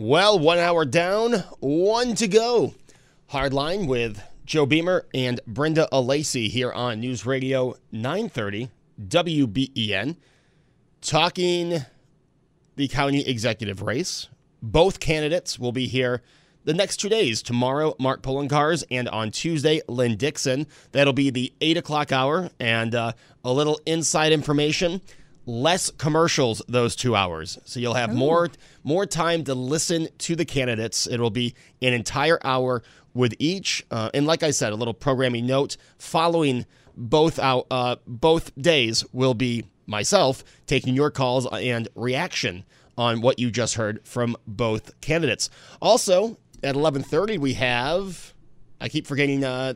Well, one hour down, one to go. Hardline with Joe Beamer and Brenda Alessi here on News Radio 930 WBEN, talking the county executive race. Both candidates will be here the next two days. Tomorrow, Mark Poloncarz, and on Tuesday, Lynne Dixon. That'll be the 8 o'clock hour, and uh, a little inside information less commercials those two hours. So you'll have Ooh. more more time to listen to the candidates. It'll be an entire hour with each. Uh, and like I said, a little programming note following both out uh, both days will be myself taking your calls and reaction on what you just heard from both candidates. Also at 11:30 we have I keep forgetting uh,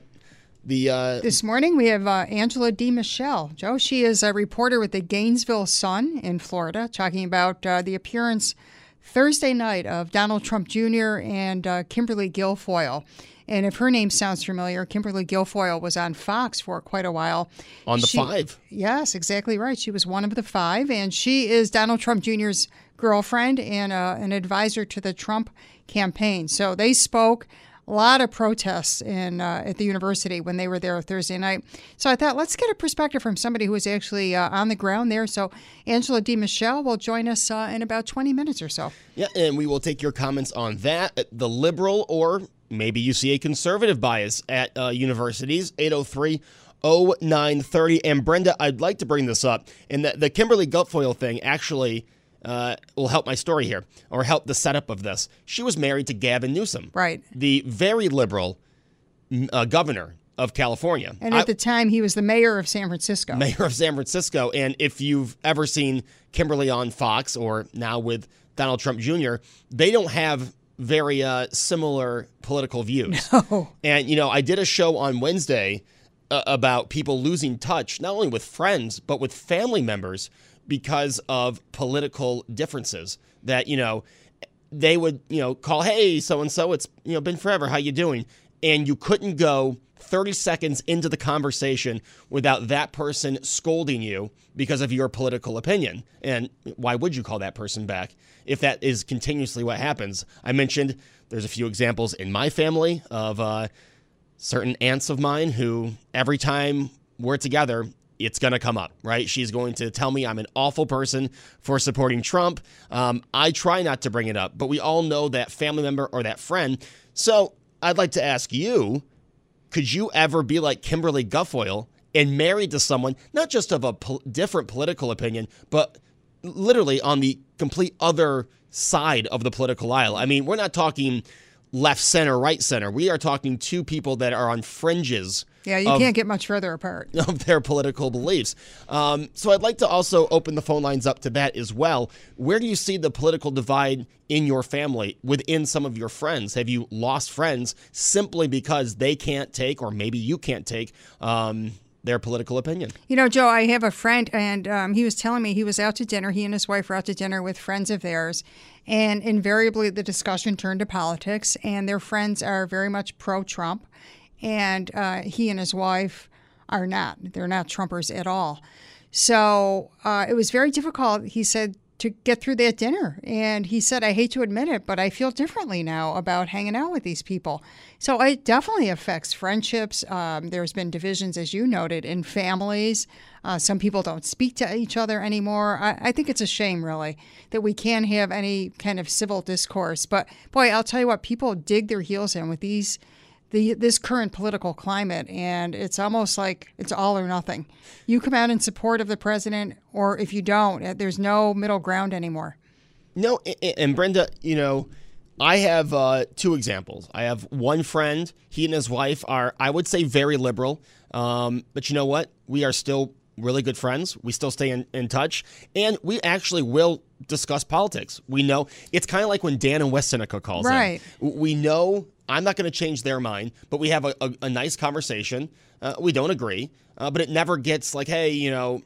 the uh, this morning we have uh, Angela DiMichele. Joe, she is a reporter with the Gainesville Sun in Florida, talking about uh, the appearance Thursday night of Donald Trump Jr. and uh, Kimberly Guilfoyle. And if her name sounds familiar, Kimberly Guilfoyle was on Fox for quite a while. On the she, five. Yes, exactly right. She was one of the five, and she is Donald Trump Jr.'s girlfriend and uh, an advisor to the Trump campaign. So they spoke a lot of protests in uh, at the university when they were there Thursday night. So I thought, let's get a perspective from somebody who was actually uh, on the ground there. So Angela DiMichele will join us uh, in about 20 minutes or so. Yeah, and we will take your comments on that. The liberal or maybe you see a conservative bias at uh, universities. 803- 0930. And Brenda, I'd like to bring this up. And the, the Kimberly Guilfoyle thing actually uh, will help my story here or help the setup of this. She was married to Gavin Newsom, right? The very liberal uh, governor of California. And at I, the time, he was the mayor of San Francisco. Mayor of San Francisco. And if you've ever seen Kimberly on Fox or now with Donald Trump Jr., they don't have very uh, similar political views. No. And, you know, I did a show on Wednesday uh, about people losing touch, not only with friends, but with family members because of political differences that you know they would you know call hey so and so it's you know been forever. How you doing? And you couldn't go 30 seconds into the conversation without that person scolding you because of your political opinion. And why would you call that person back if that is continuously what happens? I mentioned there's a few examples in my family of uh, certain aunts of mine who every time we're together it's going to come up, right? She's going to tell me I'm an awful person for supporting Trump. Um, I try not to bring it up, but we all know that family member or that friend. So I'd like to ask you could you ever be like Kimberly Guilfoyle and married to someone, not just of a po- different political opinion, but literally on the complete other side of the political aisle? I mean, we're not talking left center, right center. We are talking two people that are on fringes yeah, you of, can't get much further apart of their political beliefs. Um, so I'd like to also open the phone lines up to that as well. Where do you see the political divide in your family within some of your friends? Have you lost friends simply because they can't take, or maybe you can't take? Um, their political opinion. You know, Joe, I have a friend, and um, he was telling me he was out to dinner. He and his wife were out to dinner with friends of theirs, and invariably the discussion turned to politics. And their friends are very much pro Trump, and uh, he and his wife are not. They're not Trumpers at all. So uh, it was very difficult, he said, to get through that dinner. And he said, I hate to admit it, but I feel differently now about hanging out with these people. So it definitely affects friendships. Um, there's been divisions, as you noted, in families. Uh, some people don't speak to each other anymore. I, I, think it's a shame, really, that we can't have any kind of civil discourse. But boy, I'll tell you what, people dig their heels in with these the this current political climate, and it's almost like it's all or nothing. You come out in support of the president, or if you don't, eh, there's no middle ground anymore. No, and Brenda, you know, I have uh, two examples. I have one friend. He and his wife are, I would say, very liberal. Um, but you know what? We are still really good friends. We still stay in, in touch, and we actually will discuss politics. We know it's kind of like when Dan and West Seneca calls Right. in. We know I'm not going to change their mind, but we have a, a, a nice conversation. Uh, we don't agree, uh, but it never gets like, hey, you know,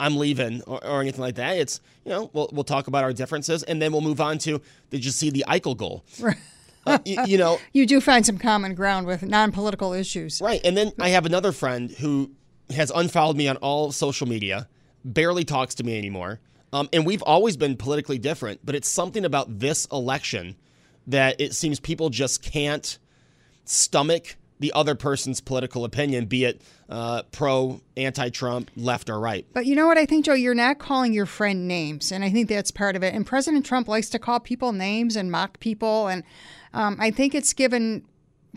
I'm leaving or, or anything like that. It's you know, we'll we'll talk about our differences, and then we'll move on to did you see the Eichel goal? Uh, y- you know, You do find some common ground with non-political issues. Right. And then I have another friend who has unfollowed me on all social media, barely talks to me anymore. Um, and we've always been politically different, but it's something about this election that it seems people just can't stomach the other person's political opinion, be it uh, pro, anti Trump, left, or right. But you know what I think, Joe? You're not calling your friend names, and I think that's part of it. And President Trump likes to call people names and mock people, and um, I think it's given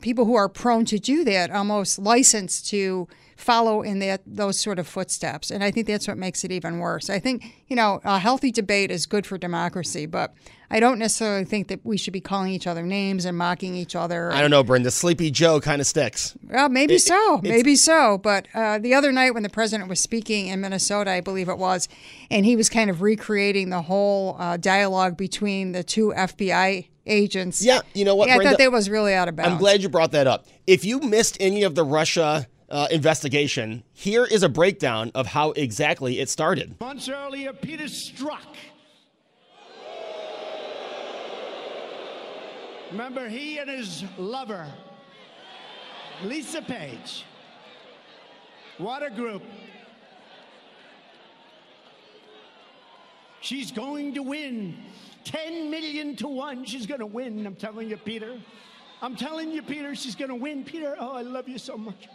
people who are prone to do that almost license to follow in that those sort of footsteps. And I think that's what makes it even worse. I think you know a healthy debate is good for democracy, but I don't necessarily think that we should be calling each other names and mocking each other. I don't know, Brenda. Sleepy Joe kind of sticks. Well, maybe so, it's- maybe so. But uh, the other night when the president was speaking in Minnesota, I believe it was, and he was kind of recreating the whole uh, dialogue between the two FBI agents. Yeah, you know what, Yeah, I Brenda? thought that was really out of bounds. I'm glad you brought that up. If you missed any of the Russia uh, investigation, here is a breakdown of how exactly it started. Months earlier, Peter Strzok. Remember, he and his lover, Lisa Page, what a group. She's going to win 10 million to one. She's going to win. I'm telling you, Peter. I'm telling you, Peter, she's going to win. Peter, oh, I love you so much.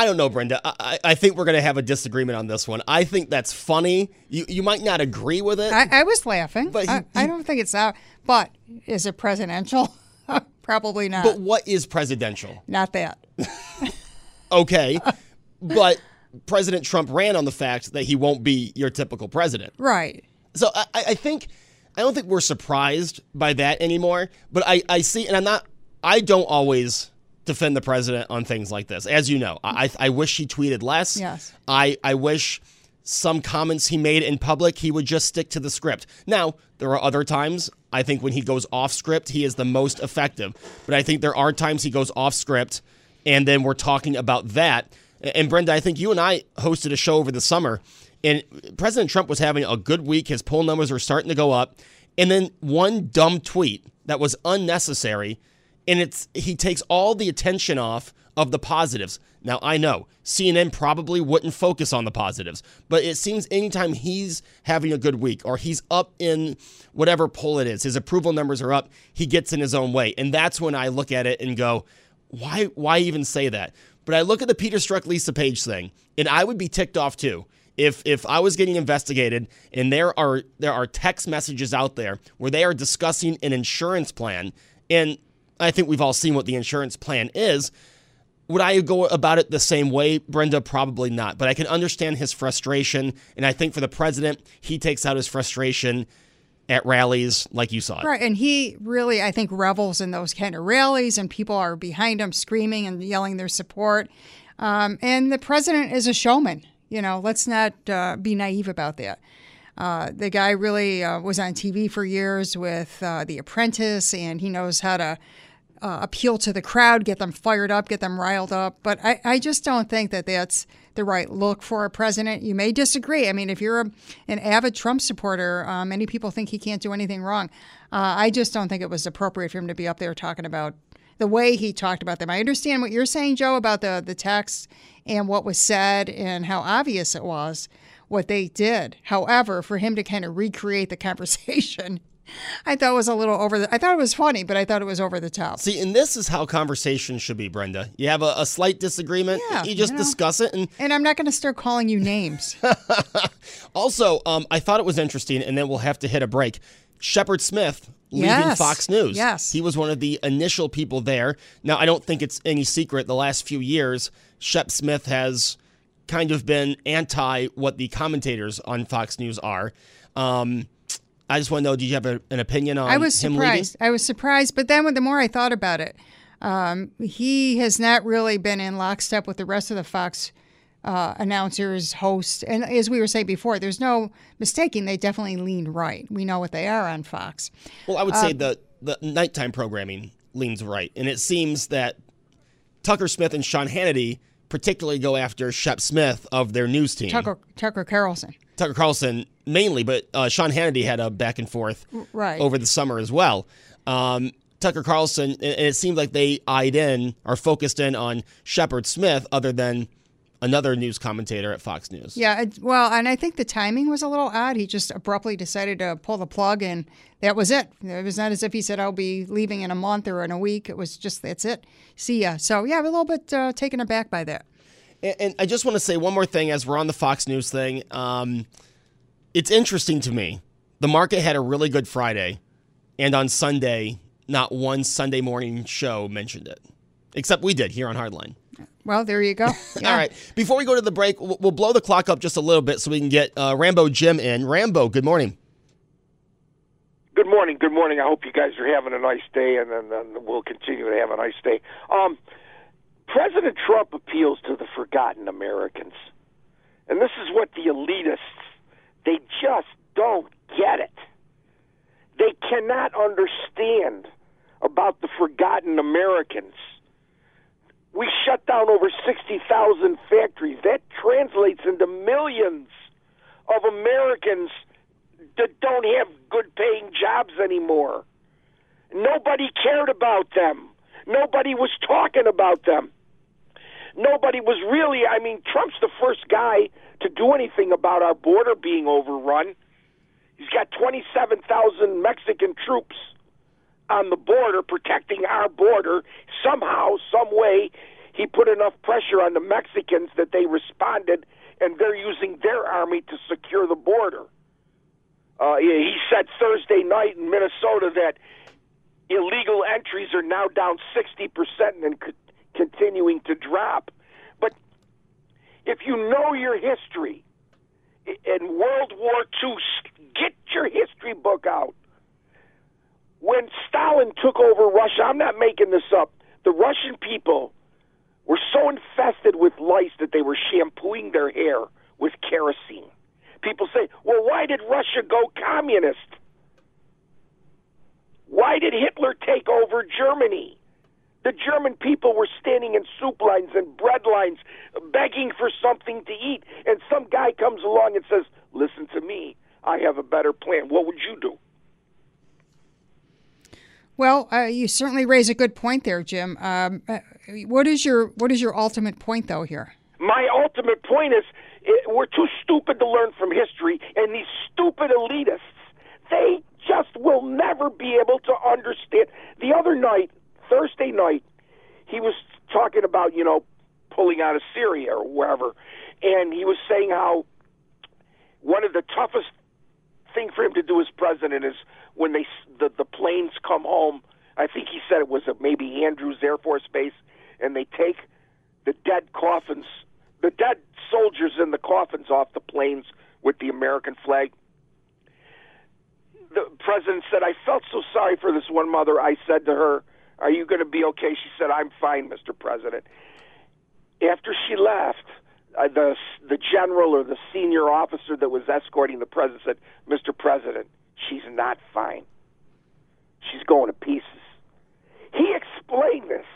I don't know, Brenda. I, I I think we're going to have a disagreement on this one. I think that's funny. You you might not agree with it. I, I was laughing. But I, he- I he- don't think it's out. But is it presidential? Probably not. but what is presidential? not that. Okay, but President Trump ran on the fact that he won't be your typical president. Right. So I, I I think I don't think we're surprised by that anymore. But I, I see, and I'm not. I don't always defend the president on things like this, as you know. I I, I wish he tweeted less. Yes. I I wish some comments he made in public he would just stick to the script. Now there are other times I think when he goes off script he is the most effective. But I think there are times he goes off script, and then we're talking about that. And Brenda, I think you and I hosted a show over the summer, and President Trump was having a good week. His poll numbers were starting to go up, and then one dumb tweet that was unnecessary, and it's he takes all the attention off of the positives. Now I know CNN probably wouldn't focus on the positives, but it seems anytime he's having a good week or he's up in whatever poll it is, his approval numbers are up, he gets in his own way, and that's when I look at it and go, why why even say that? But I look at the Peter Strzok Lisa Page thing, and I would be ticked off too. If if I was getting investigated and there are there are text messages out there where they are discussing an insurance plan, and I think we've all seen what the insurance plan is. Would I go about it the same way, Brenda? Probably not. But I can understand his frustration, and I think for the president, he takes out his frustration at rallies like you saw it. Right. And he really, I think, revels in those kind of rallies, and people are behind him screaming and yelling their support. Um, and the president is a showman. You know, let's not uh, be naive about that. Uh, the guy really uh, was on TV for years with uh, The Apprentice, and he knows how to uh, appeal to the crowd, get them fired up, get them riled up. But I, I just don't think that that's the right look for a president. You may disagree. I mean, if you're a, an avid Trump supporter, uh, many people think he can't do anything wrong. Uh, I just don't think it was appropriate for him to be up there talking about the way he talked about them. I understand what you're saying, Joe, about the, the text and what was said and how obvious it was what they did. However, for him to kind of recreate the conversation, I thought it was a little over the. I thought it was funny, but I thought it was over the top. See, and this is how conversations should be, Brenda. You have a, a slight disagreement, Yeah, you just you know. discuss it. And And I'm not going to start calling you names. also, um, I thought it was interesting, and then we'll have to hit a break. Shepard Smith leaving Yes, Fox News. yes. He was one of the initial people there. Now, I don't think it's any secret the last few years, Shep Smith has kind of been anti what the commentators on Fox News are. Um, I just want to know, do you have a, an opinion on I was him surprised. I was surprised, but then the more I thought about it, um, he has not really been in lockstep with the rest of the Fox uh, announcers, hosts, and as we were saying before, there's no mistaking they definitely lean right. We know what they are on Fox. Well, I would say the the nighttime programming leans right, and it seems that Tucker Smith and Sean Hannity particularly go after Shep Smith of their news team. Tucker Tucker Carlson. Tucker Carlson mainly, but uh, Sean Hannity had a back and forth right. over the summer as well. Um, Tucker Carlson, and it seemed like they eyed in or focused in on Shepard Smith, other than another news commentator at Fox News. Yeah, it, well, and I think the timing was a little odd. He just abruptly decided to pull the plug, and that was it. It was not as if he said, "I'll be leaving in a month or in a week." It was just, "That's it. See ya." So yeah, I'm a little bit uh, taken aback by that. And, and, I just want to say one more thing as we're on the Fox News thing. Um, it's interesting to me. The market had a really good Friday, and on Sunday, not one Sunday morning show mentioned it, except we did here on Hardline. Well, there you go. Yeah. All right. Before we go to the break, we'll blow the clock up just a little bit so we can get uh, Rambo Jim in. Rambo, good morning. Good morning. Good morning. I hope you guys are having a nice day, and then, then we'll continue to have a nice day. Um, President Trump appeals to the forgotten Americans, and this is what the elitists they just don't get it. They cannot understand about the forgotten Americans. We shut down over 60,000 factories. That translates into millions of Americans that don't have good paying jobs anymore. Nobody cared about them. Nobody was talking about them. Nobody was really, I mean, Trump's the first guy to do anything about our border being overrun. He's got 27,000 Mexican troops on the border protecting our border. Somehow, some way, he put enough pressure on the Mexicans that they responded, and they're using their army to secure the border. Uh, he said Thursday night in Minnesota that illegal entries are now down 60% and continuing to drop. But if you know your history, in World War II, Get your history book out. When Stalin took over Russia, I'm not making this up, the Russian people were so infested with lice that they were shampooing their hair with kerosene. People say, well, why did Russia go communist? Why did Hitler take over Germany? The German people were standing in soup lines and bread lines begging for something to eat. And some guy comes along and says, Listen to me. I have a better plan. What would you do? Well, uh, you certainly raise a good point there, Jim. Um, uh, what is your what is your ultimate point, though? Here, my ultimate point is it, we're too stupid to learn from history, and these stupid elitists, they just will never be able to understand. The other night, Thursday night, he was talking about you know pulling out of Syria or wherever, and he was saying how one of the toughest thing for him to do as president is when they the the planes come home. I think he said it was at maybe Andrews Air Force Base, and they take the dead coffins, the dead soldiers in the coffins off the planes with the American flag. The president said, "I felt so sorry for this one mother." I said to her, "Are you going to be okay?" She said, "I'm fine, Mr. President." After she left, uh, the the general or the senior officer that was escorting the president said, "Mr. President, she's not fine. She's going to pieces." He explained this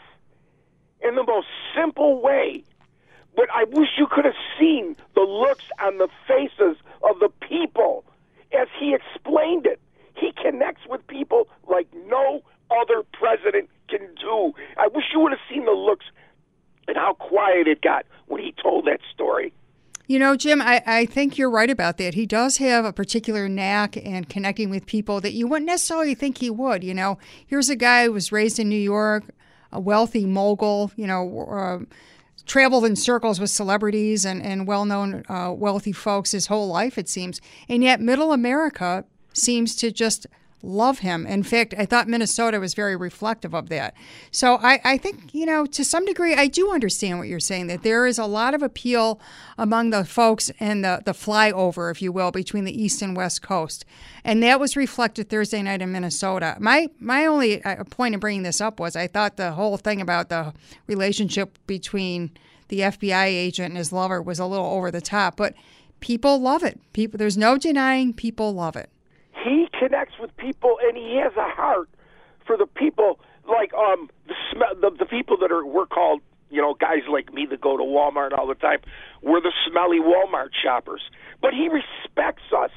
in the most simple way, but I wish you could have seen the looks on the faces of the people as he explained it. He connects with people like no other president can do. I wish you would have seen the looks and how quiet it got when he told that story. You know, Jim, I, I think you're right about that. He does have a particular knack and connecting with people that you wouldn't necessarily think he would. You know, here's a guy who was raised in New York, a wealthy mogul, you know, uh, traveled in circles with celebrities and, and well known uh, wealthy folks his whole life, it seems. And yet, middle America seems to just love him. In fact, I thought Minnesota was very reflective of that. So I, I think, you know, to some degree, I do understand what you're saying, that there is a lot of appeal among the folks and the, the flyover, if you will, between the East and West Coast. And that was reflected Thursday night in Minnesota. My, my only uh, point in bringing this up was I thought the whole thing about the relationship between the FBI agent and his lover was a little over the top, but people love it. People, there's no denying people love it. He connects with people, and he has a heart for the people, like um the sm- the, the people that are we're called, you know, guys like me that go to Walmart all the time. We're the smelly Walmart shoppers, but he respects us.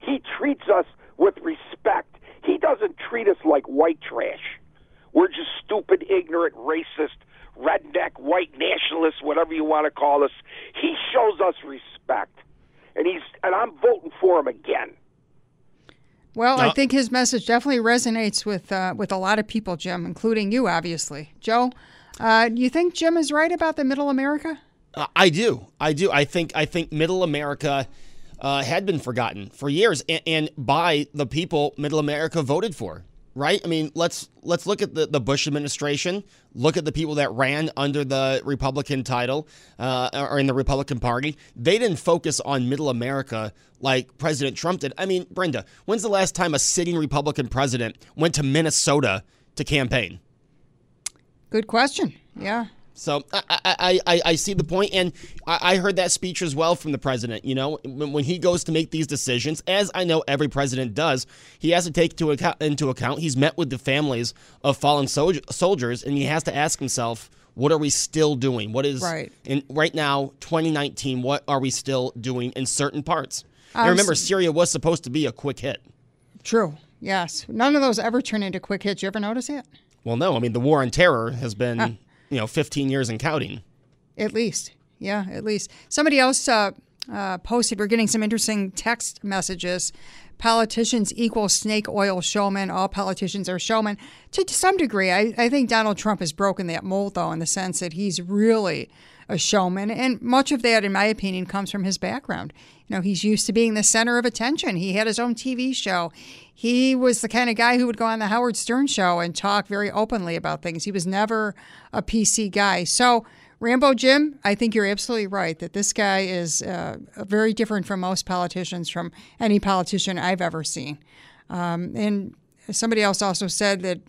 He treats us with respect. He doesn't treat us like white trash. We're just stupid, ignorant, racist, redneck, white nationalists, whatever you want to call us. He shows us respect, and he's and I'm voting for him again. Well, I think his message definitely resonates with uh, with a lot of people, Jim, including you, obviously. Joe, uh, do you think Jim is right about the Middle America? Uh, I do. I do. I think. I think Middle America uh, had been forgotten for years, and, and by the people Middle America voted for. Right. I mean, let's let's look at the, the Bush administration. Look at the people that ran under the Republican title uh, or in the Republican Party. They didn't focus on Middle America like President Trump did. I mean, Brenda, when's the last time a sitting Republican president went to Minnesota to campaign? Good question. Yeah. So I, I, I, I- see the point, and I, I heard that speech as well from the president. You know, when, when he goes to make these decisions, as I know every president does, he has to take to account, into account. He's met with the families of fallen sol- soldiers, and he has to ask himself, what are we still doing? What is Right. in right now, 2019? What are we still doing in certain parts? Um, and remember, Syria was supposed to be a quick hit. True. Yes. None of those ever turn into quick hits. You ever notice it? Well, no, I mean the war on terror has been, you know, 15 years and counting. At least. Yeah, at least. Somebody else uh, uh, posted, we're getting some interesting text messages. Politicians equal snake oil showmen. All politicians are showmen. To, to some degree, I, I think Donald Trump has broken that mold, though, in the sense that he's really a showman. And much of that, in my opinion, comes from his background. You know, he's used to being the center of attention. He had his own TV show. He was the kind of guy who would go on the Howard Stern show and talk very openly about things. He was never a PC guy. So, Rambo Jim, I think you're absolutely right that this guy is uh, very different from most politicians, from any politician I've ever seen. Um, and somebody else also said that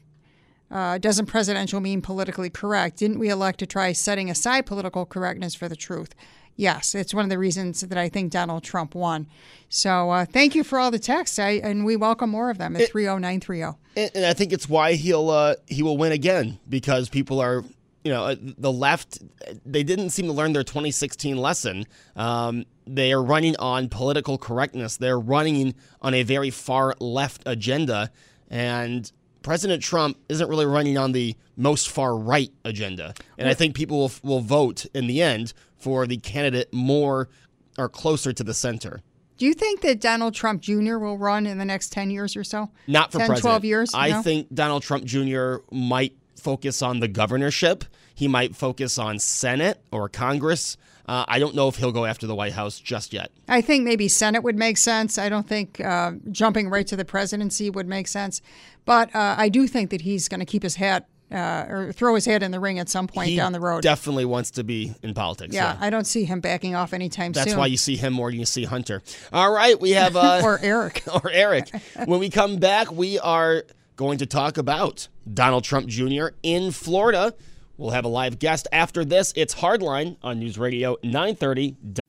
uh, doesn't presidential mean politically correct? Didn't we elect to try setting aside political correctness for the truth? Yes, it's one of the reasons that I think Donald Trump won. So uh, thank you for all the texts, I, and we welcome more of them at 30930. and, and I think it's why he'll uh, he will win again because people are you know uh, the left they didn't seem to learn their 2016 lesson. Um, they are running on political correctness. They're running on a very far left agenda, and President Trump isn't really running on the most far right agenda. And I think people will will vote in the end for the candidate more or closer to the center. Do you think that Donald Trump Jr. will run in the next 10 years or so? Not for 10, president. 12 years? I No? think Donald Trump Jr. might focus on the governorship. He might focus on Senate or Congress. Uh, I don't know if he'll go after the White House just yet. I think maybe Senate would make sense. I don't think uh, jumping right to the presidency would make sense. But uh, I do think that he's going to keep his hat uh, or throw his head in the ring at some point He down the road. definitely wants to be in politics. yeah, Yeah. I don't see him backing off anytime That's soon. That's why you see him more than you see Hunter. All right, we have uh, or Eric. or Eric. When we come back, we are going to talk about Donald Trump Jr. in Florida. We'll have a live guest after this. It's Hardline on News Radio 930.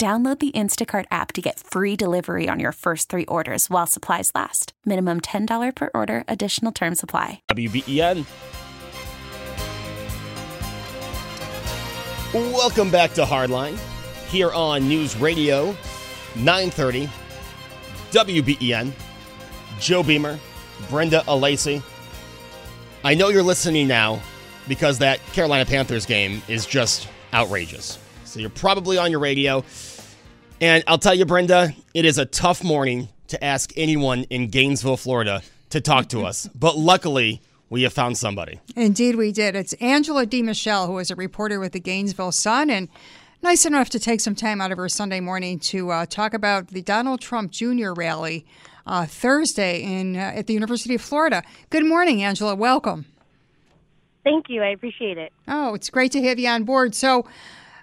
Download the Instacart app to get free delivery on your first three orders while supplies last. Minimum $10 per order, additional term supply. WBEN. Welcome back to Hardline here on News Radio 930 WBEN. Joe Beamer, Brenda Alessi. I know you're listening now because that Carolina Panthers game is just outrageous. So you're probably on your radio. And I'll tell you, Brenda, it is a tough morning to ask anyone in Gainesville, Florida to talk to us. But luckily, we have found somebody. Indeed, we did. It's Angela DiMichele, who is a reporter with the Gainesville Sun. And nice enough to take some time out of her Sunday morning to uh, talk about the Donald Trump Jr. rally uh, Thursday in uh, at the University of Florida. Good morning, Angela. Welcome. Thank you. I appreciate it. Oh, it's great to have you on board. So,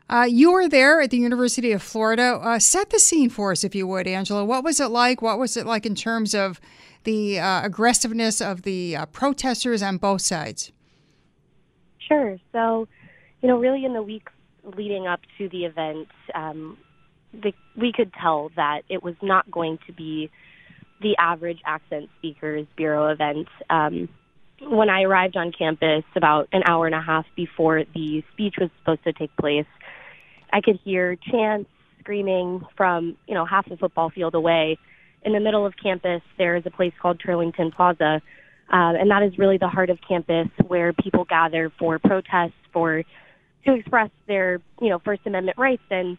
uh, you were there at the University of Florida. Uh, set the scene for us, if you would, Angela. What was it like? What was it like in terms of the uh, aggressiveness of the uh, protesters on both sides? Sure. So, you know, really in the weeks leading up to the event, um, the, we could tell that it was not going to be the average Accent Speakers Bureau event. Um, when I arrived on campus about an hour and a half before the speech was supposed to take place, I could hear chants, screaming from you know half a football field away. In the middle of campus, there is a place called Turlington Plaza, uh, and that is really the heart of campus where people gather for protests, for to express their you know First Amendment rights. And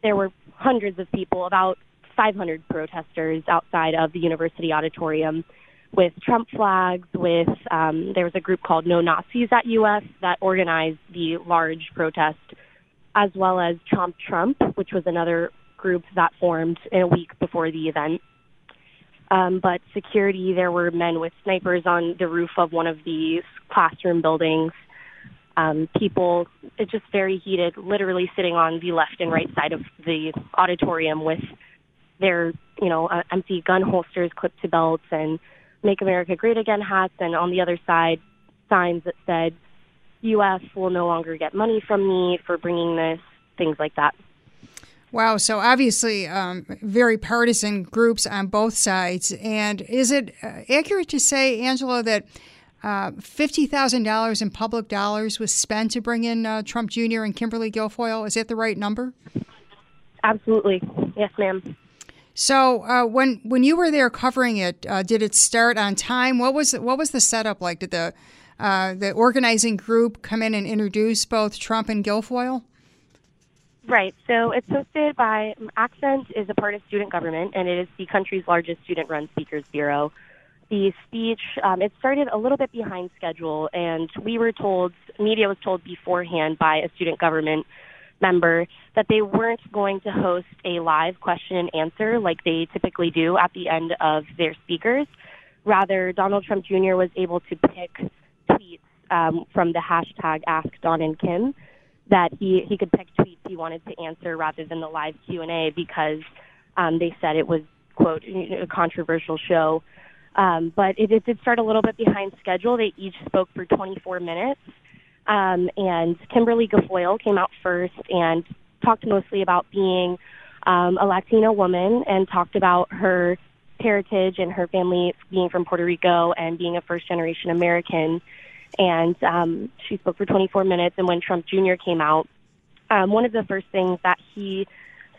there were hundreds of people, about 500 protesters outside of the university auditorium with Trump flags, with um, there was a group called No Nazis at UF that organized the large protest, as well as Trump Trump, which was another group that formed in a week before the event. Um, but security, there were men with snipers on the roof of one of these classroom buildings. Um, people, it's just very heated, literally sitting on the left and right side of the auditorium with their, you know, uh, empty gun holsters clipped to belts and Make America Great Again hats, and on the other side, signs that said, U.S. will no longer get money from me for bringing this, things like that. Wow, so obviously um, very partisan groups on both sides. And is it uh, accurate to say, Angela, that uh, $50,000 in public dollars was spent to bring in uh, Trump Jr. and Kimberly Guilfoyle? Is that the right number? Absolutely. Yes, ma'am. So uh, when when you were there covering it, uh, did it start on time? What was what was the setup like? Did the uh, the organizing group come in and introduce both Trump and Guilfoyle? Right. So it's hosted by Accent is a part of student government, and it is the country's largest student-run speakers bureau. The speech um, it started a little bit behind schedule, and we were told media was told beforehand by a student government member that they weren't going to host a live question and answer like they typically do at the end of their speakers. Rather, Donald Trump Jr. was able to pick um, from the hashtag Ask Don and Kim that he, he could pick tweets he wanted to answer rather than the live Q&A because um, they said it was, quote, a controversial show. Um, but it, it did start a little bit behind schedule. They each spoke for 24 minutes. Um, and Kimberly Guilfoyle came out first and talked mostly about being um, a Latina woman and talked about her heritage and her family being from Puerto Rico and being a first generation American. And um, she spoke for 24 minutes. And when Trump Jr. came out, um, one of the first things that he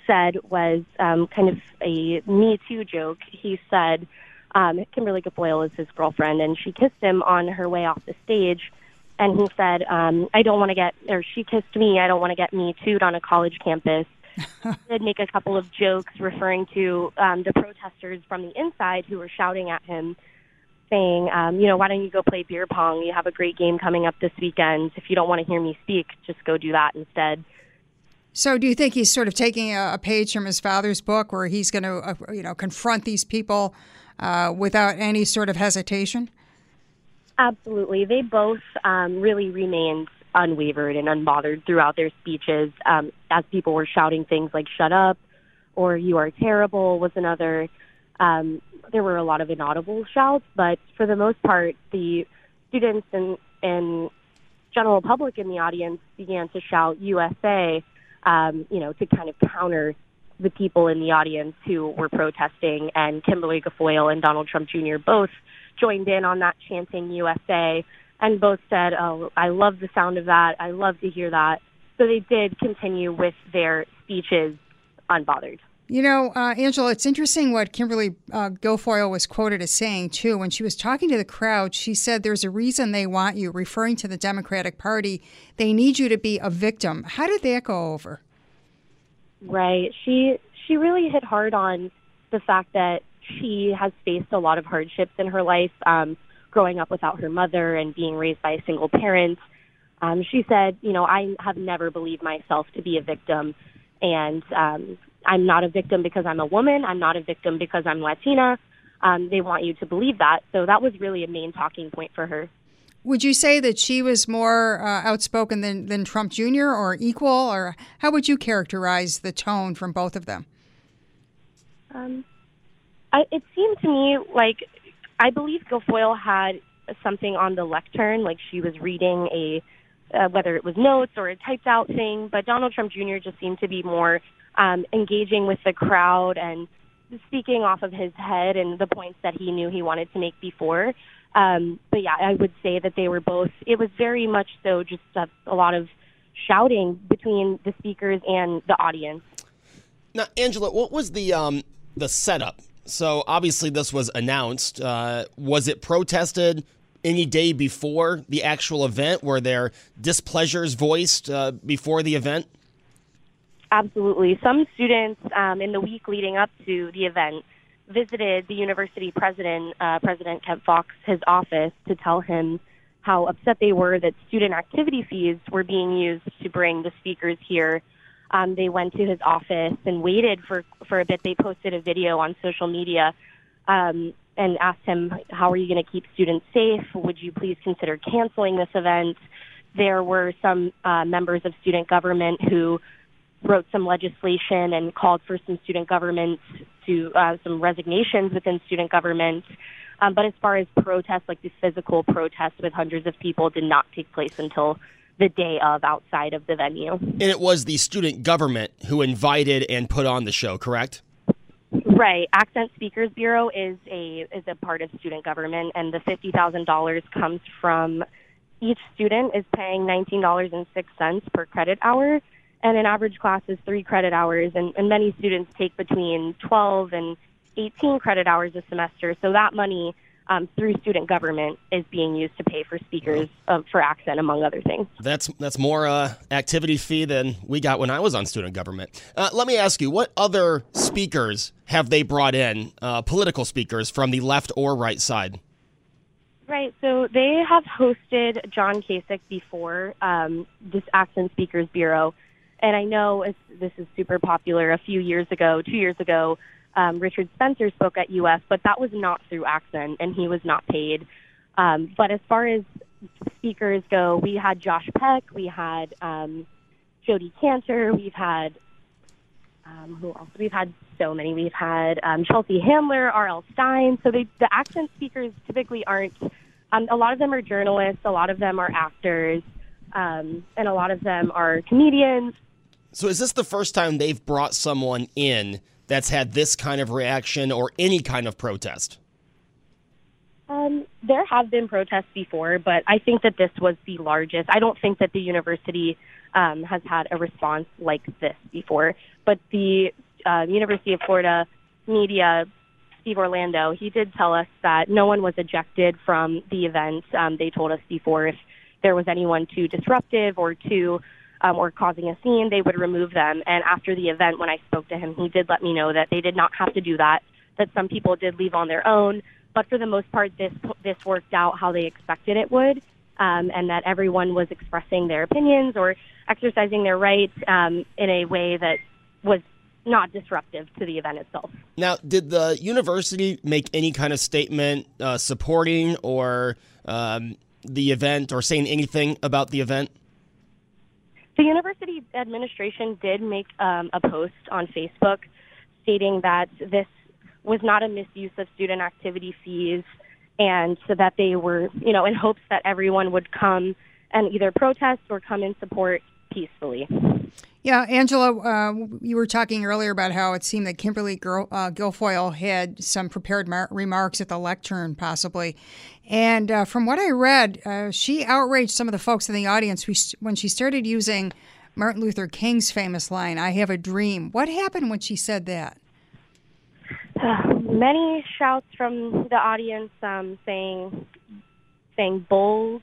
said was um, kind of a Me Too joke. He said, um, Kimberly Guilfoyle is his girlfriend, and she kissed him on her way off the stage and he said, um, "I don't want to get," or she kissed me. I don't want to get me too on a college campus. He did make a couple of jokes referring to um, the protesters from the inside who were shouting at him, saying, um, "You know, why don't you go play beer pong? You have a great game coming up this weekend. If you don't want to hear me speak, just go do that instead." So, do you think he's sort of taking a, a page from his father's book, where he's going to, uh, you know, confront these people uh, without any sort of hesitation? Absolutely. They both um, really remained unwavered and unbothered throughout their speeches um, as people were shouting things like shut up or you are terrible was another. Um, there were a lot of inaudible shouts, but for the most part, the students and, and general public in the audience began to shout USA, um, you know, to kind of counter the people in the audience who were protesting. And Kimberly Guilfoyle and Donald Trump Jr. both joined in on that chanting USA and both said, Oh, I love the sound of that. I love to hear that. So they did continue with their speeches unbothered. You know, uh, Angela, it's interesting what Kimberly uh, Guilfoyle was quoted as saying, too. When she was talking to the crowd, she said, There's a reason they want you, referring to the Democratic Party. They need you to be a victim. How did that go over? Right. She she really hit hard on the fact that she has faced a lot of hardships in her life, um, growing up without her mother and being raised by a single parent. Um, she said, you know, I have never believed myself to be a victim, and um, I'm not a victim because I'm a woman. I'm not a victim because I'm Latina. Um, they want you to believe that. So that was really a main talking point for her. Would you say that she was more uh, outspoken than, than Trump Jr. or equal, or how would you characterize the tone from both of them? Um, I, it seemed to me like I believe Guilfoyle had something on the lectern, like she was reading a uh, whether it was notes or a typed out thing. But Donald Trump Jr. just seemed to be more um, engaging with the crowd and speaking off of his head and the points that he knew he wanted to make before. Um, but yeah, I would say that they were both. It was very much so just a, a lot of shouting between the speakers and the audience. Now, Angela, what was the um, the setup? So obviously this was announced. Uh, was it protested any day before the actual event? Were there displeasures voiced uh, before the event? Absolutely. Some students um, in the week leading up to the event visited the university president, uh, President Kent Fuchs, his office to tell him how upset they were that student activity fees were being used to bring the speakers here um, they went to his office and waited for for a bit. They posted a video on social media um, and asked him, "How are you going to keep students safe? Would you please consider canceling this event?" There were some uh, members of student government who wrote some legislation and called for some student government to uh, some resignations within student government. Um, but as far as protests, like the physical protests with hundreds of people, did not take place until the day of outside of the venue. And it was the student government who invited and put on the show, correct? Right. Accent Speakers Bureau is a is a part of student government, and the fifty thousand dollars comes from each student is paying nineteen dollars and six cents per credit hour, and an average class is three credit hours, and, and many students take between twelve and eighteen credit hours a semester. So that money um, through student government is being used to pay for speakers uh, for accent, among other things. That's that's more uh, activity fee than we got when I was on student government. Uh, let me ask you, what other speakers have they brought in? Uh, political speakers from the left or right side? Right. So they have hosted John Kasich before um, this Accent Speakers Bureau, and I know this is super popular. A few years ago, two years ago, um, Richard Spencer spoke at UF, but that was not through Accent, and he was not paid. Um, but as far as speakers go, we had Josh Peck, we had um, Jodi Kantor, we've had um, who else? We've had so many. We've had um, Chelsea Handler, R.L. Stine. So they, the accent speakers typically aren't. Um, a lot of them are journalists. A lot of them are actors, um, and a lot of them are comedians. So is this the first time they've brought someone in that's had this kind of reaction or any kind of protest? Um, there have been protests before, but I think that this was the largest. I don't think that the university um, has had a response like this before. But the uh, University of Florida media, Steve Orlando, he did tell us that no one was ejected from the event. Um, they told us before if there was anyone too disruptive or too um, or causing a scene, they would remove them. And after the event, when I spoke to him, he did let me know that they did not have to do that. That some people did leave on their own, but for the most part, this this worked out how they expected it would, um, and that everyone was expressing their opinions or exercising their rights um, in a way that was not disruptive to the event itself. Now, did the university make any kind of statement uh, supporting or um, the event or saying anything about the event? The university administration did make um, a post on Facebook stating that this was not a misuse of student activity fees and so that they were, you know, in hopes that everyone would come and either protest or come in support peacefully. Yeah, Angela, uh, you were talking earlier about how it seemed that Kimberly Gil- uh, Guilfoyle had some prepared mar- remarks at the lectern, possibly. And uh, from what I read, uh, she outraged some of the folks in the audience when she started using Martin Luther King's famous line, I have a dream. What happened when she said that? many shouts from the audience um, saying, saying bull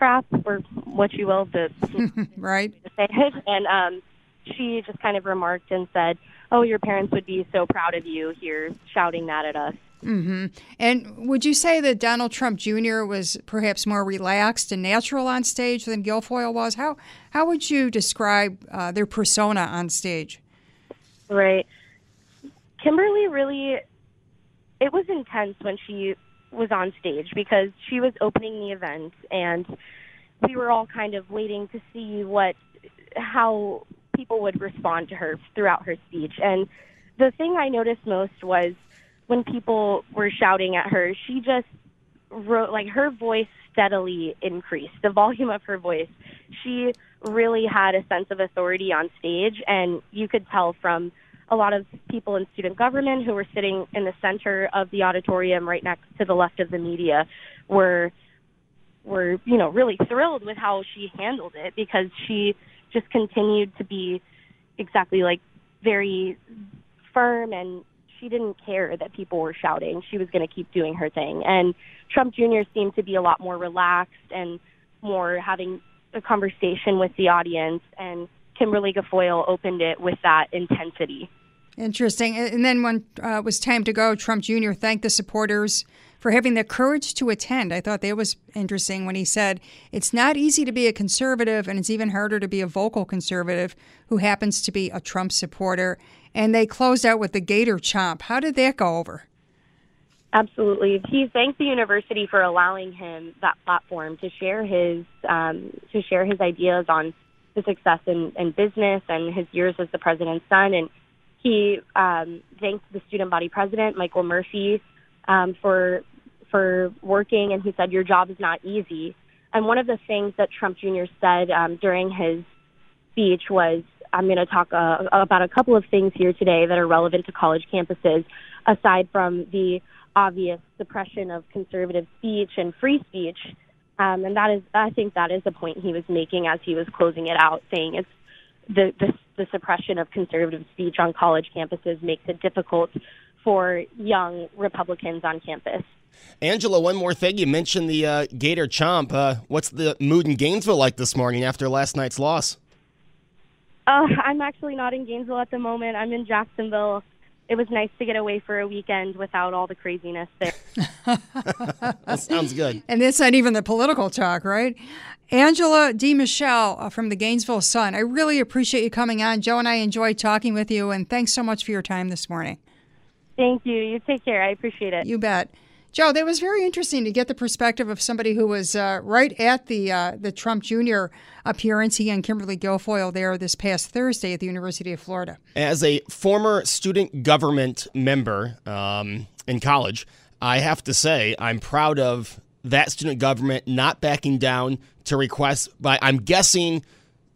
crap or what you will, the right. And um, she just kind of remarked and said, "Oh, your parents would be so proud of you here, shouting that at us." And would you say that Donald Trump Jr. was perhaps more relaxed and natural on stage than Guilfoyle was? How how would you describe uh, their persona on stage? Right. Kimberly really, it was intense when she was on stage because she was opening the event and we were all kind of waiting to see what, how people would respond to her throughout her speech. And the thing I noticed most was when people were shouting at her, she just wrote, like, her voice steadily increased, the volume of her voice. She really had a sense of authority on stage, and you could tell from a lot of people in student government who were sitting in the center of the auditorium right next to the left of the media were were you know really thrilled with how she handled it because she just continued to be exactly like very firm and she didn't care that people were shouting. She was going to keep doing her thing. And Trump Jr. seemed to be a lot more relaxed and more having a conversation with the audience. And Kimberly Guilfoyle opened it with that intensity. Interesting. And then when uh, it was time to go, Trump Jr. thanked the supporters for having the courage to attend. I thought that was interesting when he said, It's not easy to be a conservative, and it's even harder to be a vocal conservative who happens to be a Trump supporter. And they closed out with the Gator Chomp. How did that go over? Absolutely. He thanked the university for allowing him that platform to share his um, to share his ideas on the success in, in business and his years as the president's son. And he um, thanked the student body president, Michael Murphy, um, for for working, and he said, "Your job is not easy." And one of the things that Trump Jr. said um, during his speech was, "I'm going to talk uh, about a couple of things here today that are relevant to college campuses, aside from the obvious suppression of conservative speech and free speech." Um, and that is, I think, that is the point he was making as he was closing it out, saying it's the, the the suppression of conservative speech on college campuses makes it difficult for young Republicans on campus. Angela, one more thing. You mentioned the uh, Gator Chomp. Uh, what's the mood in Gainesville like this morning after last night's loss? Uh, I'm actually not in Gainesville at the moment. I'm in Jacksonville. It was nice to get away for a weekend without all the craziness there. That sounds good. And that's not even the political talk, right? Angela DiMichele uh, from the Gainesville Sun. I really appreciate you coming on. Joe and I enjoyed talking with you, and thanks so much for your time this morning. Thank you. You take care. I appreciate it. You bet. Joe, that was very interesting to get the perspective of somebody who was uh, right at the uh, the Trump Jr. appearance. He and Kimberly Guilfoyle there this past Thursday at the University of Florida. As a former student government member um, in college, I have to say I'm proud of that student government not backing down to requests. But I'm guessing,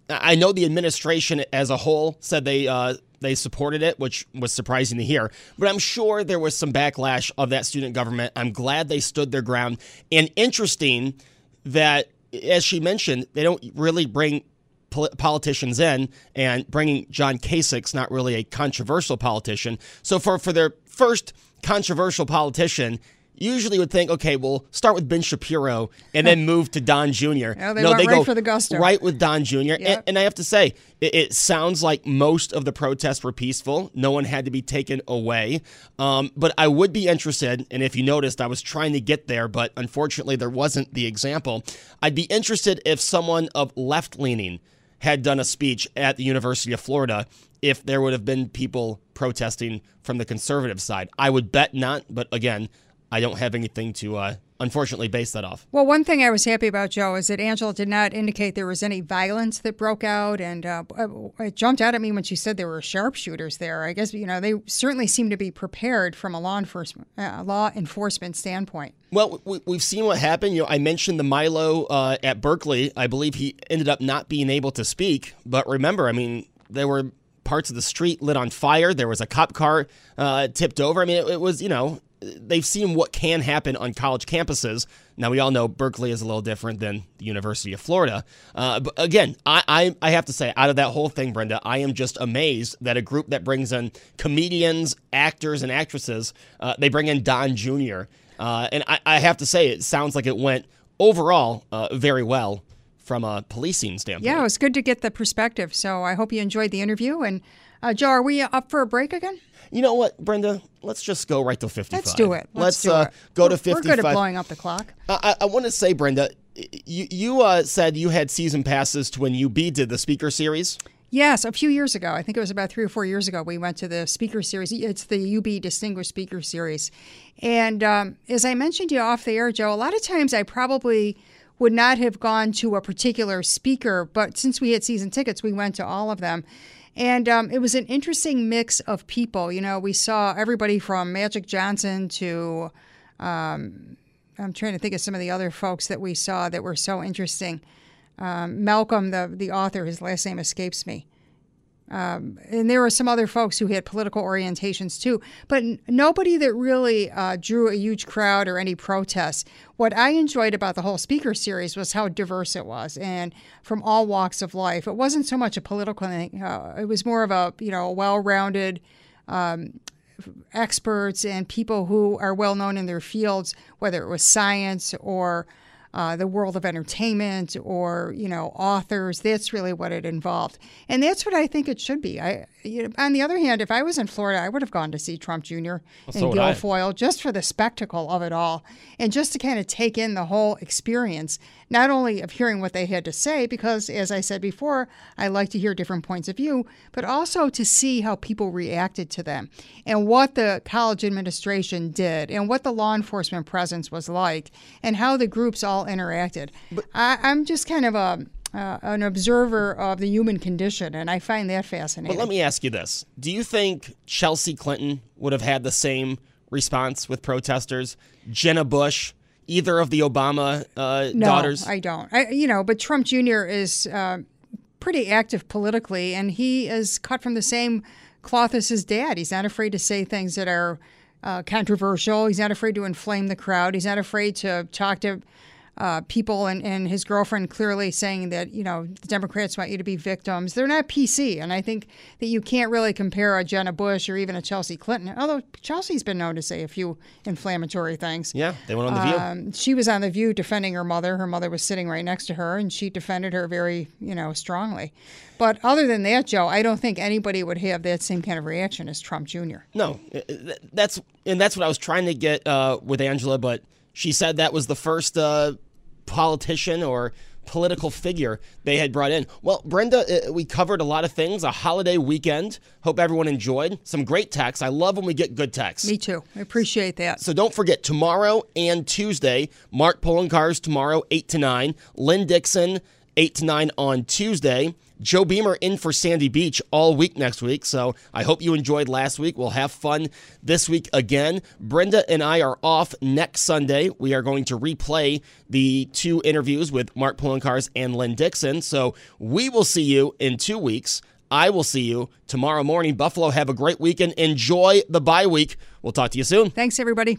I know the administration as a whole said they uh, they supported it, which was surprising to hear. But I'm sure there was some backlash of that student government. I'm glad they stood their ground. And interesting that, as she mentioned, they don't really bring pol- politicians in, and bringing John Kasich's not really a controversial politician. So for for their first controversial politician. Usually would think, okay, we'll start with Ben Shapiro and then move to Don Jr. Yeah, they went right for the gusto. right with Don Jr. Yep. And, and I have to say, it, it sounds like most of the protests were peaceful. No one had to be taken away. Um, but I would be interested, and if you noticed, I was trying to get there, but unfortunately there wasn't the example. I'd be interested if someone of left leaning had done a speech at the University of Florida if there would have been people protesting from the conservative side. I would bet not, but again, I don't have anything to uh, unfortunately base that off. Well, one thing I was happy about, Joe, is that Angela did not indicate there was any violence that broke out, and uh, it jumped out at me when she said there were sharpshooters there. I guess you know they certainly seem to be prepared from a law enforcement uh, law enforcement standpoint. Well, we, we've seen what happened. You know, I mentioned the Milo uh, at Berkeley. I believe he ended up not being able to speak. But remember, I mean, there were parts of the street lit on fire. There was a cop car uh, tipped over. I mean, it, it was you know they've seen what can happen on college campuses. Now we all know Berkeley is a little different than the University of Florida. Uh, but again, I, I I have to say, out of that whole thing, Brenda, I am just amazed that a group that brings in comedians, actors, and actresses, uh, they bring in Don Jr. Uh, and I, I have to say, it sounds like it went overall uh, very well from a policing standpoint. Yeah, it was good to get the perspective. So I hope you enjoyed the interview and. Uh, Joe, are we up for a break again? You know what, Brenda? Let's just go right to 55. Let's do it. Let's, do uh, it. go We're- to 55. We're good at blowing up the clock. I, I want to say, Brenda, you, you uh, said you had season passes to when UB did the speaker series. Yes, a few years ago. I think it was about three or four years ago. We went to the speaker series. It's the UB Distinguished Speaker Series. And um, as I mentioned to you off the air, Joe, a lot of times I probably would not have gone to a particular speaker, but since we had season tickets, we went to all of them. And um, it was an interesting mix of people. You know, we saw everybody from Magic Johnson to, um, I'm trying to think of some of the other folks that we saw that were so interesting. Um, Malcolm, the the author, his last name escapes me. Um, and there were some other folks who had political orientations too, but n- nobody that really uh, drew a huge crowd or any protests. What I enjoyed about the whole speaker series was how diverse it was, and from all walks of life. It wasn't so much a political thing; uh, it was more of a you know well-rounded um, experts and people who are well known in their fields, whether it was science or uh, the world of entertainment or you know authors. That's really what it involved, and that's what I think it should be. I, you know, on the other hand, if I was in Florida, I would have gone to see Trump Jr. so and I. Guilfoyle just for the spectacle of it all, and just to kind of take in the whole experience, not only of hearing what they had to say, because as I said before, I like to hear different points of view, but also to see how people reacted to them and what the college administration did and what the law enforcement presence was like and how the groups all interacted. I, I'm just kind of a uh, an observer of the human condition, and I find that fascinating. But let me ask you this Do you think Chelsea Clinton would have had the same response with protesters? Jenna Bush, either of the Obama uh, no, daughters? I don't. I, you know, but Trump Jr. is uh, pretty active politically, and he is cut from the same cloth as his dad. He's not afraid to say things that are uh, controversial. He's not afraid to inflame the crowd. He's not afraid to talk to uh, people and, and his girlfriend clearly saying that, you know, the Democrats want you to be victims. They're not PC. And I think that you can't really compare a Jenna Bush or even a Chelsea Clinton, although Chelsea's been known to say a few inflammatory things. yeah, they went on The View. Um, she was on The View defending her mother. Her mother was sitting right next to her, and she defended her very, you know, strongly. But other than that, Joe, I don't think anybody would have that same kind of reaction as Trump Jr. No, uh, that's and that's what I was trying to get uh, with Angela, but she said that was the first uh, politician or political figure they had brought in. Well, Brenda, uh, we covered a lot of things. A holiday weekend. Hope everyone enjoyed. Some great texts. I love when we get good texts. Me too. I appreciate that. So don't forget tomorrow and Tuesday. Mark Cars tomorrow, eight to nine. Lynne Dixon, eight to nine on Tuesday. Joe Beamer in for Sandy Beach all week next week. So I hope you enjoyed last week. We'll have fun this week again. Brenda and I are off next Sunday. We are going to replay the two interviews with Mark Cars and Lynne Dixon. So we will see you in two weeks. I will see you tomorrow morning. Buffalo, have a great weekend. Enjoy the bye week. We'll talk to you soon. Thanks, everybody.